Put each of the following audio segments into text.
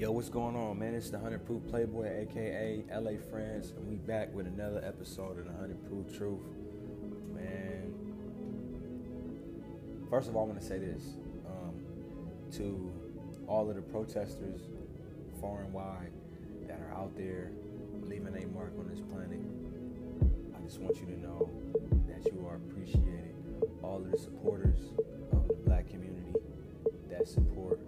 Yo, what's going on, man? It's the 100 Proof Playboy, aka LA France, and we back with another episode of the 100 Proof Truth. Man, first of all, I want to say this um, to all of the protesters, far and wide, that are out there leaving a mark on this planet. I just want you to know that you are appreciated. All of the supporters of the black community that support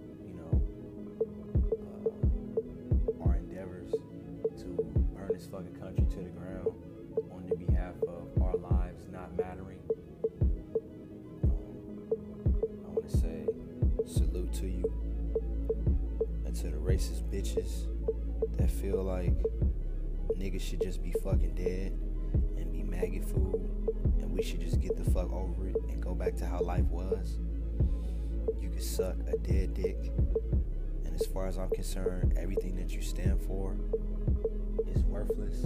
bitches that feel like niggas should just be fucking dead and be maggot food and we should just get the fuck over it and go back to how life was. You can suck a dead dick. And as far as I'm concerned, everything that you stand for is worthless.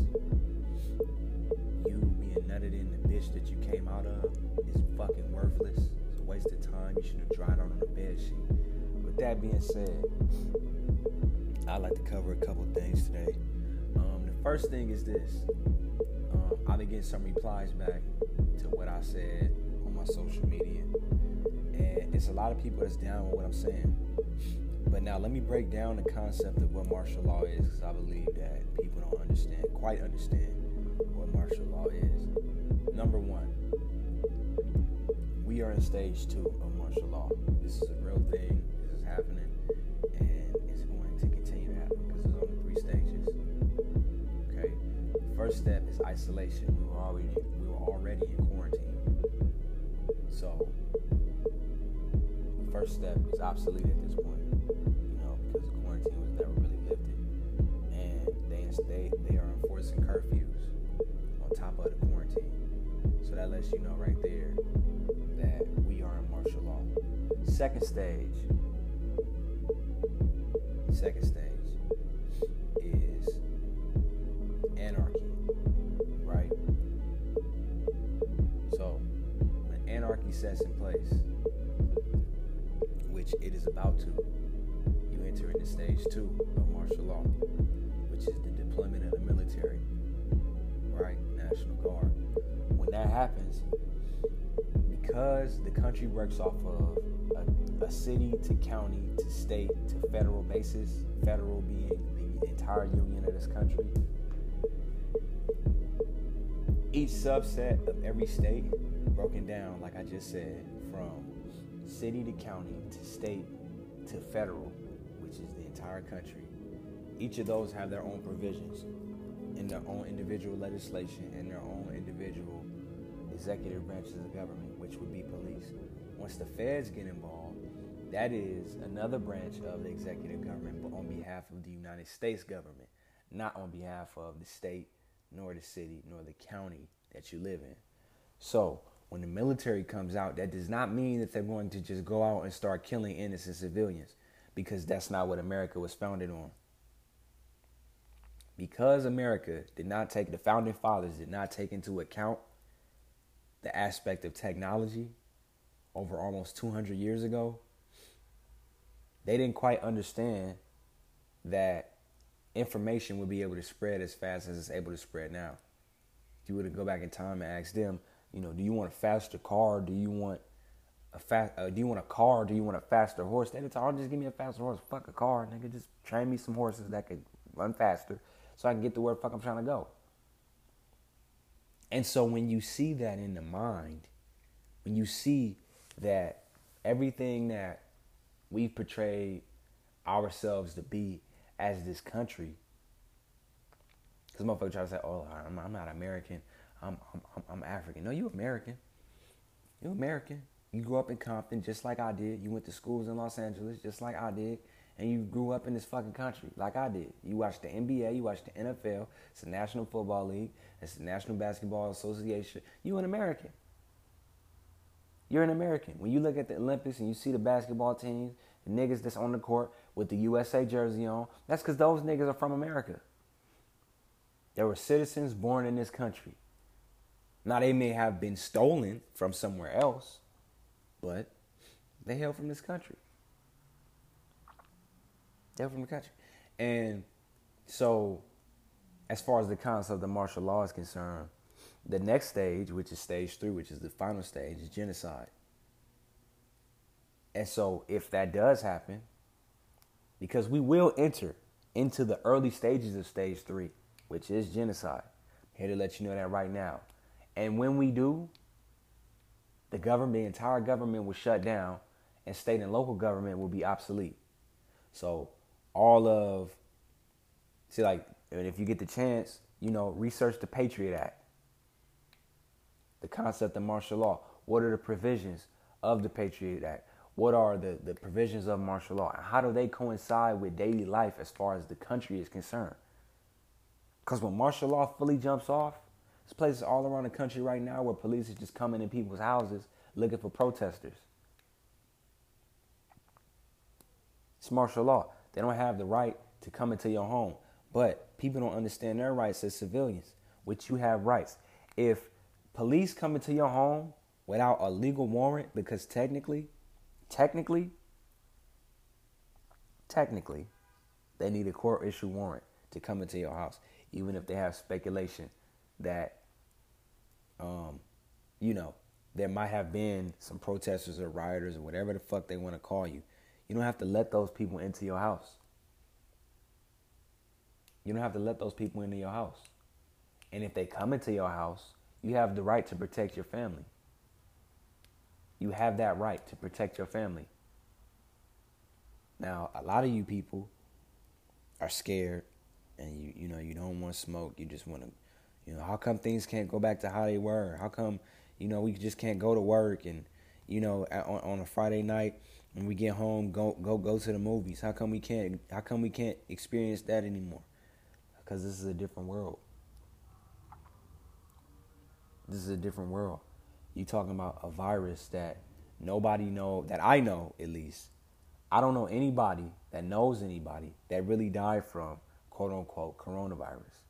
You being nutted in the bitch that you came out of is fucking worthless. It's a waste of time. You should have dried on the bed sheet. With that being said, I'd like to cover a couple things today. Um, the first thing is this. Um, I've been getting some replies back to what I said on my social media. And it's a lot of people that's down with what I'm saying. But now let me break down the concept of what martial law is because I believe that people don't understand, quite understand what martial law is. Number one, we are in stage two of martial law. This is a real thing. This is happening. First step is isolation. We were already we were already in quarantine. So the first step is obsolete at this point. You know, because quarantine was never really lifted. And they they they are enforcing curfews on top of the quarantine. So that lets you know right there that we are in martial law. Second stage. Second stage is anarchy, in place, which it is about to, you enter into stage two of martial law, which is the deployment of the military, right? National Guard. When that happens, because the country works off of a, a city to county to state to federal basis, federal being the entire union of this country, each subset of every state broken down, like I just said, from city to county to state to federal, which is the entire country. Each of those have their own provisions in their own individual legislation and their own individual executive branches of government, which would be police. Once the feds get involved, that is another branch of the executive government, but on behalf of the United States government, not on behalf of the state, nor the city, nor the county that you live in. So, when the military comes out, that does not mean that they're going to just go out and start killing innocent civilians, because that's not what America was founded on. Because America did not take, the founding fathers did not take into account the aspect of technology over almost 200 years ago, they didn't quite understand that information would be able to spread as fast as it's able to spread now. If you were to go back in time and ask them, you know, do you want a faster car? Do you want a fast? Uh, do you want a car? Do you want a faster horse? They'd tell, oh, just give me a faster horse. Fuck a car, nigga. Just train me some horses that could run faster, so I can get to where the fuck I'm trying to go. And so when you see that in the mind, when you see that everything that we've portrayed ourselves to be as this country, because motherfuckers try to say, "Oh, I'm not American. I'm, I'm I'm African." No, you American. You American. You grew up in Compton just like I did. You went to schools in Los Angeles just like I did. And you grew up in this fucking country like I did. You watched the NBA, you watched the NFL. It's the National Football League. It's the National Basketball Association. You an American. You're an American. When you look at the Olympics and you see the basketball teams, the niggas that's on the court with the USA jersey on, that's because those niggas are from America. They were citizens born in this country. Now they may have been stolen from somewhere else, but they hail from this country. They're from the country. And so, as far as the concept of the martial law is concerned, the next stage, which is stage three, which is the final stage, is genocide. And so, if that does happen, because we will enter into the early stages of stage three, which is genocide. I'm here to let you know that right now. And when we do, the government, the entire government will shut down, and state and local government will be obsolete. So all of see like and if you get the chance, you know, research the Patriot Act. The concept of martial law. What are the provisions of the Patriot Act? What are the, the provisions of martial law? And how do they coincide with daily life as far as the country is concerned? Because when martial law fully jumps off, there's places all around the country right now where police is just coming in people's houses looking for protesters. It's martial law. They don't have the right to come into your home. But people don't understand their rights as civilians, which you have rights. If police come into your home without a legal warrant, because technically, technically, technically, they need a court issue warrant to come into your house, even if they have speculation that, um, you know, there might have been some protesters or rioters or whatever the fuck they want to call you. You don't have to let those people into your house. You don't have to let those people into your house. And if they come into your house, you have the right to protect your family. You have that right to protect your family. Now, a lot of you people are scared and you you know you don't want smoke, you just want to you know, how come things can't go back to how they were? How come, you know, we just can't go to work and you know, on, on a Friday night when we get home, go go go to the movies. How come we can't? How come we can't experience that anymore? Because this is a different world. This is a different world. You talking about a virus that nobody know that I know at least. I don't know anybody that knows anybody that really died from quote unquote coronavirus.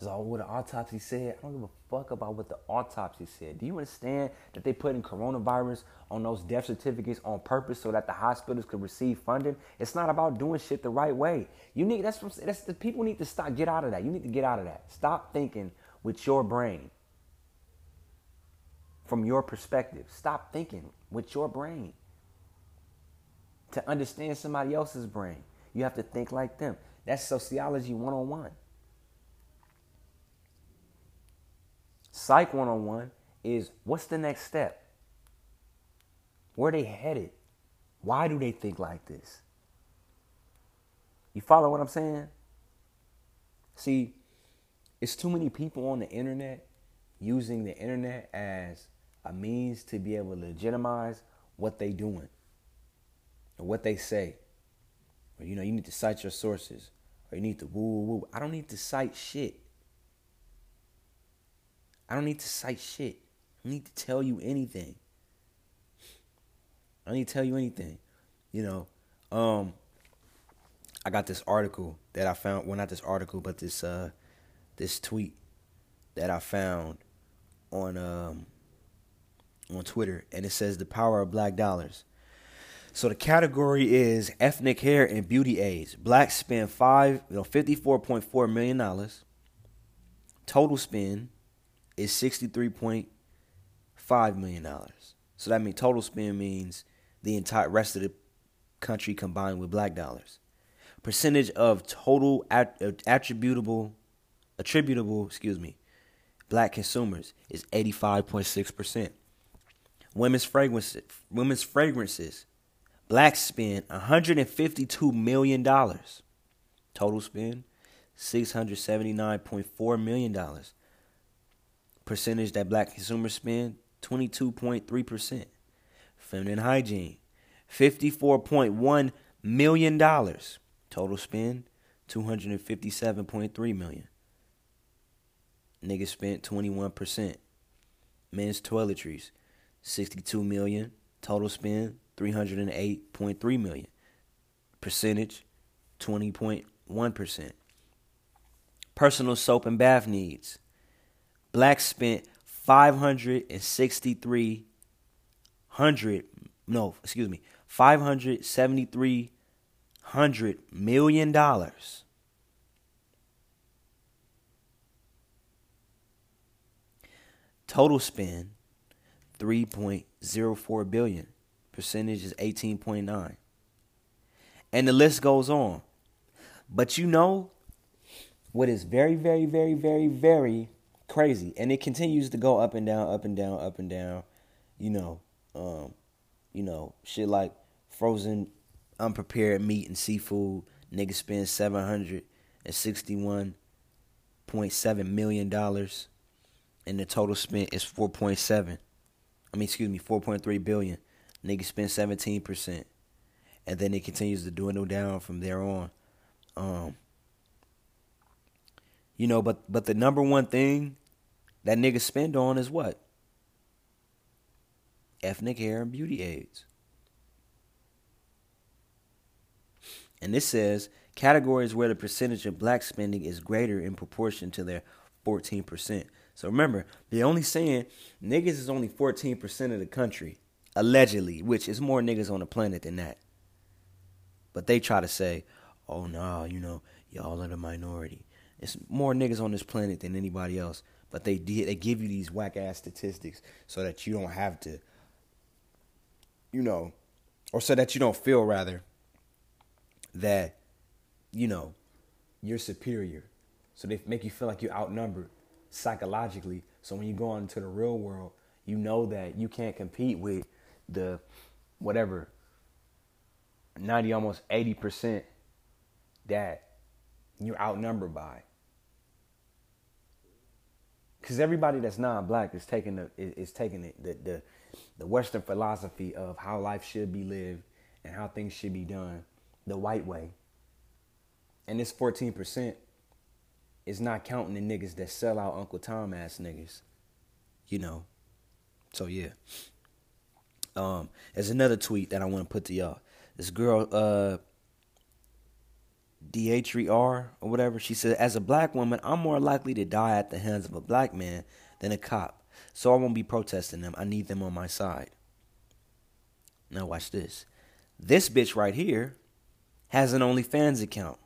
So what the autopsy said, I don't give a fuck about what the autopsy said. Do you understand that they put in coronavirus on those death certificates on purpose so that the hospitals could receive funding? It's not about doing shit the right way. You need that's that's the people need to stop get out of that. You need to get out of that. Stop thinking with your brain. From your perspective. Stop thinking with your brain. To understand somebody else's brain, you have to think like them. That's sociology 101. Psych 101 is what's the next step? Where they headed? Why do they think like this? You follow what I'm saying? See, it's too many people on the internet using the internet as a means to be able to legitimize what they doing or what they say. Or you know, you need to cite your sources or you need to woo woo woo. I don't need to cite shit. I don't need to cite shit. I need to tell you anything. I need to tell you anything. You know, um, I got this article that I found. Well, not this article, but this uh, this tweet that I found on um on Twitter, and it says the power of black dollars. So the category is ethnic hair and beauty aids. Blacks spend five, you know, fifty four point four million dollars. Total spend is $63.5 million. So that means total spend means the entire rest of the country combined with black dollars. Percentage of total uh, attributable attributable, excuse me, black consumers is 85.6%. Women's fragrances, women's fragrances, blacks spend 152 million dollars. Total spend 679.4 million dollars percentage that black consumers spend 22.3%. Feminine hygiene, $54.1 million. Total spend 257.3 million. Niggas spent 21%. Men's toiletries, 62 million. Total spend 308.3 million. Percentage 20.1%. Personal soap and bath needs, Blacks spent 563 hundred no, excuse me, 573 hundred million dollars. Total spend 3.04 billion. Percentage is 18.9. And the list goes on. But you know what is very, very, very, very, very crazy, and it continues to go up and down, up and down, up and down. You know, um, you know, shit like frozen, unprepared meat and seafood. Niggas spend seven hundred and sixty-one point seven million dollars, and the total spent is four point seven. I mean, excuse me, four point three billion. Niggas spend seventeen percent, and then it continues to dwindle down from there on. Um, you know, but but the number one thing that niggas spend on is what? Ethnic hair and beauty aids. And this says categories where the percentage of black spending is greater in proportion to their 14%. So remember, they're only saying niggas is only 14% of the country, allegedly, which is more niggas on the planet than that. But they try to say, oh no, you know, y'all are the minority. It's more niggas on this planet than anybody else. But they did they give you these whack ass statistics so that you don't have to, you know, or so that you don't feel rather that, you know, you're superior. So they make you feel like you're outnumbered psychologically. So when you go on into the real world, you know that you can't compete with the whatever 90 almost 80% that you're outnumbered by because everybody that's non-black is taking the is, taking it the, the the Western philosophy of how life should be lived and how things should be done the white way. And this 14% is not counting the niggas that sell out Uncle Tom ass niggas. You know. So yeah. Um, there's another tweet that I want to put to y'all. This girl, uh, D R or whatever, she said, As a black woman, I'm more likely to die at the hands of a black man than a cop. So I won't be protesting them. I need them on my side. Now, watch this. This bitch right here has an OnlyFans account.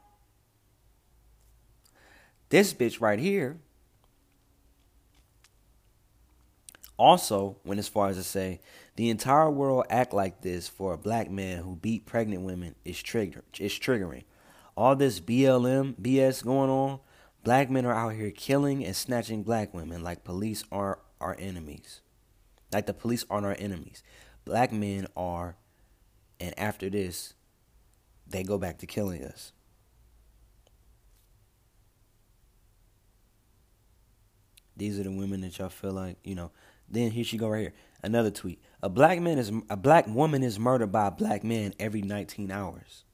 This bitch right here also went as far as to say the entire world act like this for a black man who beat pregnant women is trigger is triggering all this BLM BS going on, black men are out here killing and snatching black women like police are our enemies. Like the police aren't our enemies. Black men are, and after this, they go back to killing us. These are the women that y'all feel like, you know. Then here she go right here. Another tweet. A black man is a black woman is murdered by a black man every 19 hours.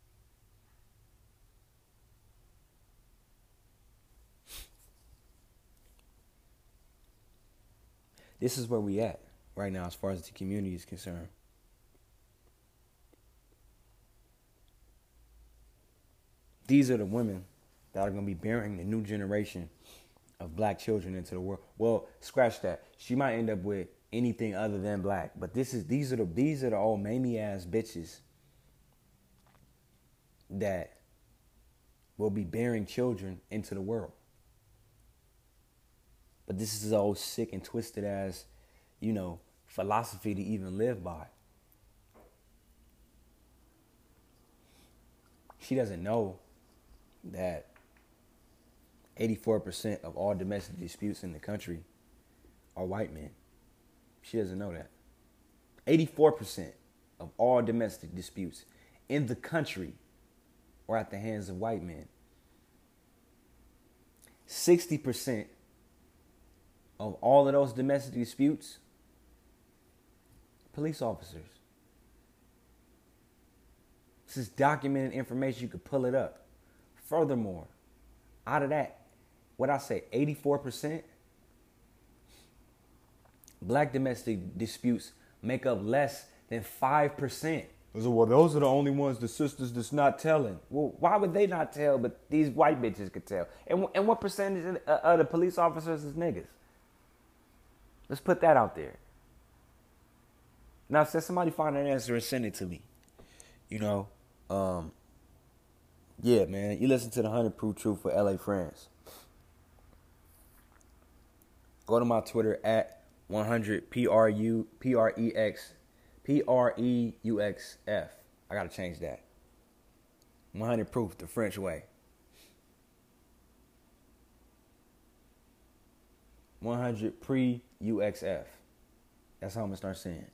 This is where we at right now as far as the community is concerned. These are the women that are going to be bearing the new generation of black children into the world. Well, scratch that. She might end up with anything other than black, but this is these are the these are the old mamie ass bitches that will be bearing children into the world. But this is all sick and twisted as, you know, philosophy to even live by. She doesn't know that 84% of all domestic disputes in the country are white men. She doesn't know that. 84% of all domestic disputes in the country are at the hands of white men. 60% of all of those domestic disputes? Police officers. This is documented information. You could pull it up. Furthermore, out of that, what I say, 84%, black domestic disputes make up less than 5%. So, well, those are the only ones the sisters that's not telling. Well, why would they not tell, but these white bitches could tell? And, and what percentage uh, of the police officers is niggas? Let's put that out there. Now, said somebody find an answer and send it to me. You know, um, yeah, man, you listen to the hundred proof truth for LA France. Go to my Twitter at 100 P R U P R E X P R E U X F. I gotta change that. 100 proof the French way. 100 pre UXF. That's how I'm gonna start saying.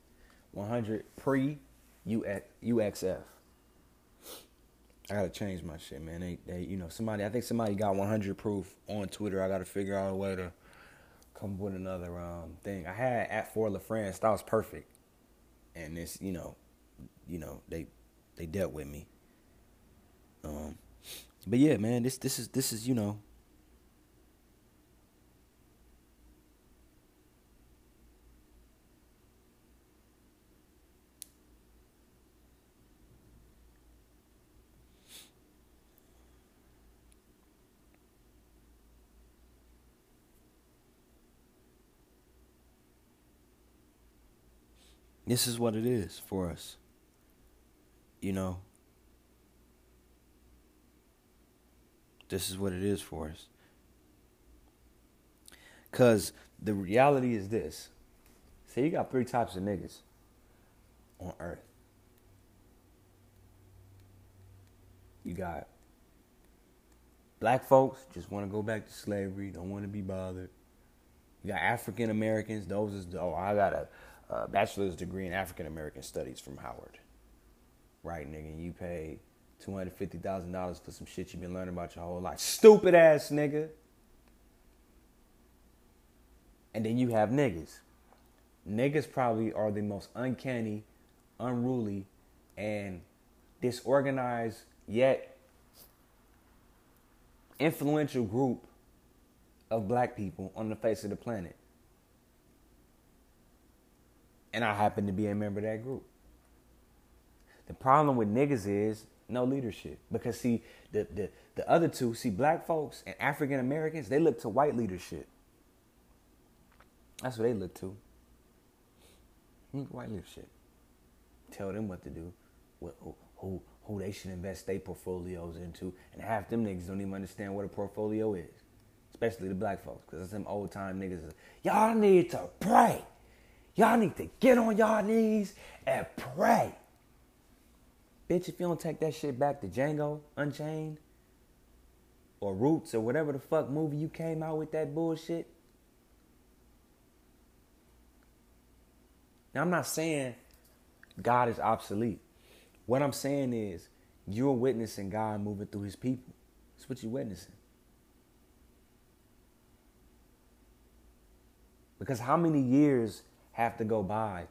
100 pre UXF. I gotta change my shit, man. They, they, you know, somebody. I think somebody got 100 proof on Twitter. I gotta figure out a way to come with another um thing. I had at for La France. That was perfect, and this, you know, you know, they they dealt with me. Um, but yeah, man, this this is this is you know this is what it is for us. You know, this is what it is for us. Because the reality is this. Say you got three types of niggas on earth. You got black folks just want to go back to slavery, don't want to be bothered. You got African Americans, those is oh I got a bachelor's degree in African American Studies from Howard. Right, nigga, you pay two hundred fifty thousand dollars for some shit you've been learning about your whole life. Stupid ass nigga. And then you have niggas. Niggas probably are the most uncanny, unruly, and disorganized yet influential group of black people on the face of the planet. And I happen to be a member of that group. The problem with niggas is no leadership. Because see, the, the, the other two, see, black folks and African Americans, they look to white leadership. That's what they look to. White leadership. Tell them what to do, what, who, who, they should invest their portfolios into. And half them niggas don't even understand what a portfolio is. Especially the black folks. Because it's them old time niggas, y'all need to pray. Y'all need to get on y'all knees and pray. Bitch, if you don't take that shit back to Django Unchained or Roots or whatever the fuck movie you came out with that bullshit. Now, I'm not saying God is obsolete. What I'm saying is you're witnessing God moving through his people. That's what you're witnessing. Because how many years have to go by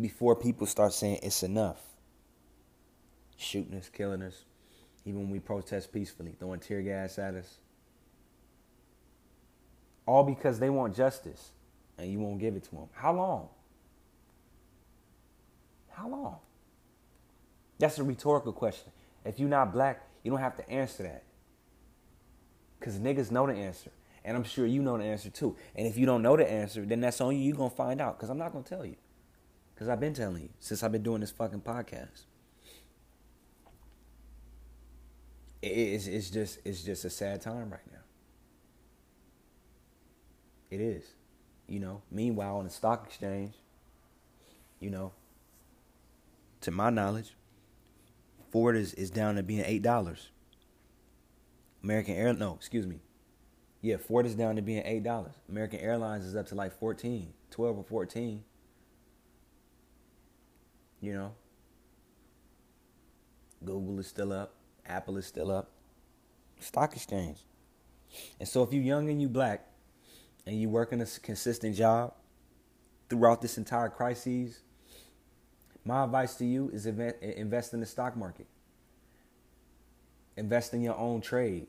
before people start saying it's enough. Shooting us, killing us, even when we protest peacefully, throwing tear gas at us. All because they want justice and you won't give it to them. How long? How long? That's a rhetorical question. If you're not black, you don't have to answer that. Because niggas know the answer. And I'm sure you know the answer too. And if you don't know the answer, then that's on you. You're going to find out because I'm not going to tell you. Because I've been telling you since I've been doing this fucking podcast. It's, it's just it's just a sad time right now. It is. You know, meanwhile on the stock exchange, you know, to my knowledge, Ford is, is down to being eight dollars. American Air no, excuse me. Yeah, Ford is down to being eight dollars. American Airlines is up to like 14, 12 or 14. You know. Google is still up. Apple is still up. Stock exchange. And so if you're young and you black and you working a consistent job throughout this entire crisis, my advice to you is invest in the stock market. Invest in your own trade.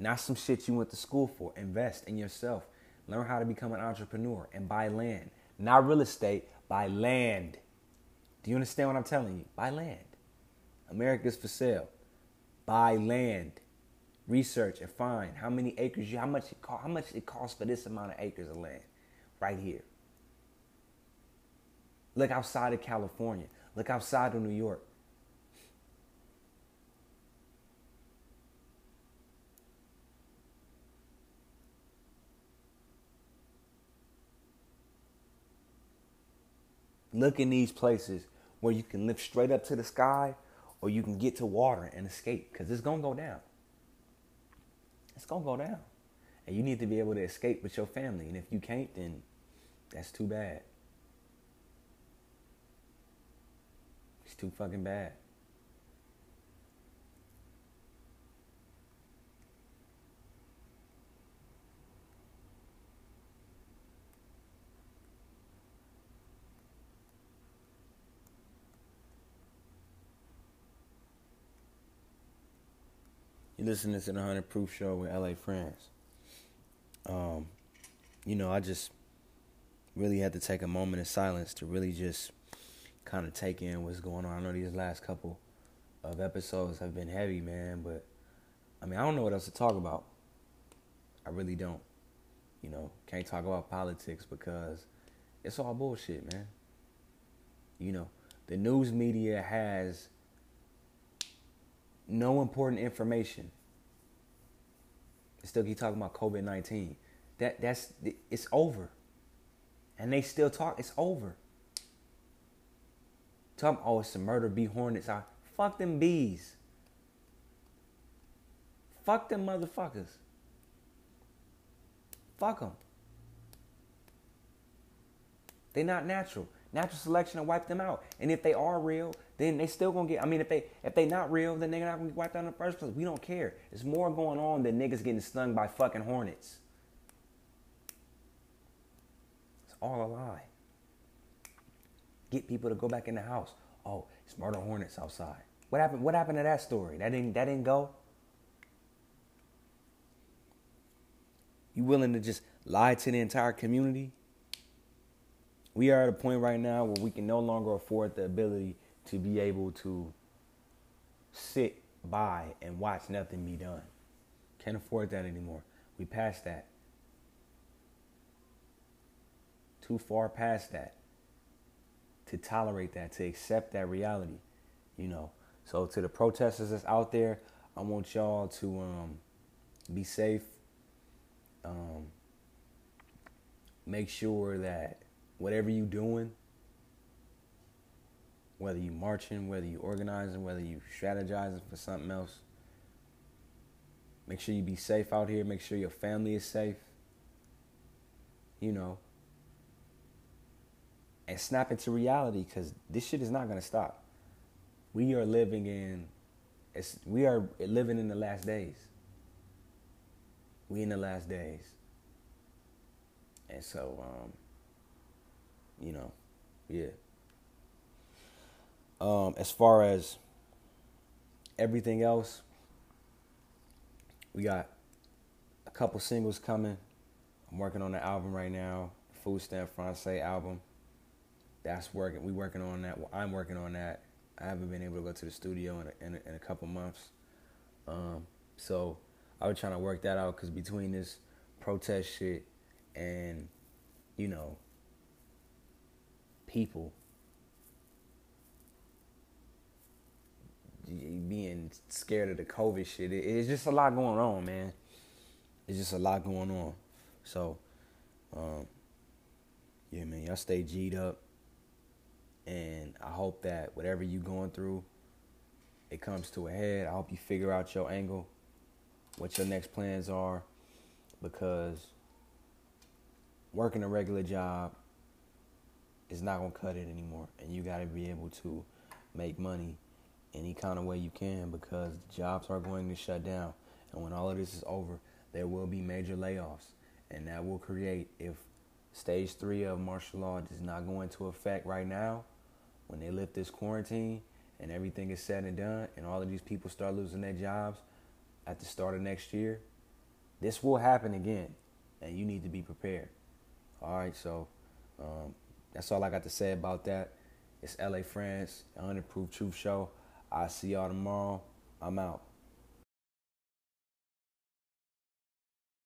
Not some shit you went to school for. Invest in yourself. Learn how to become an entrepreneur and buy land. Not real estate, buy land. Do you understand what I'm telling you? Buy land. America's for sale. Buy land. Research and find how many acres you how much it cost, how much it costs for this amount of acres of land right here. Look outside of California. Look outside of New York. Look in these places where you can lift straight up to the sky or you can get to water and escape because it's going to go down. It's going to go down. And you need to be able to escape with your family. And if you can't, then that's too bad. It's too fucking bad. Listening to the 100 Proof Show with LA France. Um, you know, I just really had to take a moment of silence to really just kind of take in what's going on. I know these last couple of episodes have been heavy, man, but I mean, I don't know what else to talk about. I really don't. You know, can't talk about politics because it's all bullshit, man. You know, the news media has no important information. Still keep talking about COVID nineteen. That that's it's over. And they still talk. It's over. Tell them, oh, it's a murder bee hornets. I fuck them bees. Fuck them motherfuckers. Fuck them. They're not natural. Natural selection will wipe them out. And if they are real, then they still gonna get. I mean, if they if they not real, then they're not gonna get wiped out in the first place. We don't care. There's more going on than niggas getting stung by fucking hornets. It's all a lie. Get people to go back in the house. Oh, it's murder hornets outside. What happened? What happened to that story? That didn't that didn't go. You willing to just lie to the entire community? We are at a point right now where we can no longer afford the ability to be able to sit by and watch nothing be done. Can't afford that anymore. We passed that. Too far past that to tolerate that, to accept that reality, you know. So to the protesters that's out there, I want y'all to um, be safe. Um, make sure that whatever you doing, whether you marching, whether you organizing, whether you strategizing for something else, make sure you be safe out here. Make sure your family is safe. You know, and snap into reality because this shit is not gonna stop. We are living in, we are living in the last days. We in the last days, and so um, you know, yeah. Um, as far as everything else, we got a couple singles coming. I'm working on the album right now, Food Stamp Francais album. That's working. We working on that. Well, I'm working on that. I haven't been able to go to the studio in a, in a, in a couple months. Um, so I was trying to work that out because between this protest shit and you know people being scared of the COVID shit. It, it's just a lot going on, man. It's just a lot going on. So, um, yeah, man, y'all stay G'd up. And I hope that whatever you're going through, it comes to a head. I hope you figure out your angle, what your next plans are, because working a regular job is not gonna cut it anymore. And you gotta be able to make money any kind of way you can because jobs are going to shut down. And when all of this is over, there will be major layoffs. And that will create, if stage three of martial law does not go into effect right now, when they lift this quarantine and everything is said and done, and all of these people start losing their jobs at the start of next year, this will happen again. And you need to be prepared. All right, so um, that's all I got to say about that. It's LA France, 100 Proof Truth Show. I'll see y'all tomorrow. I'm out.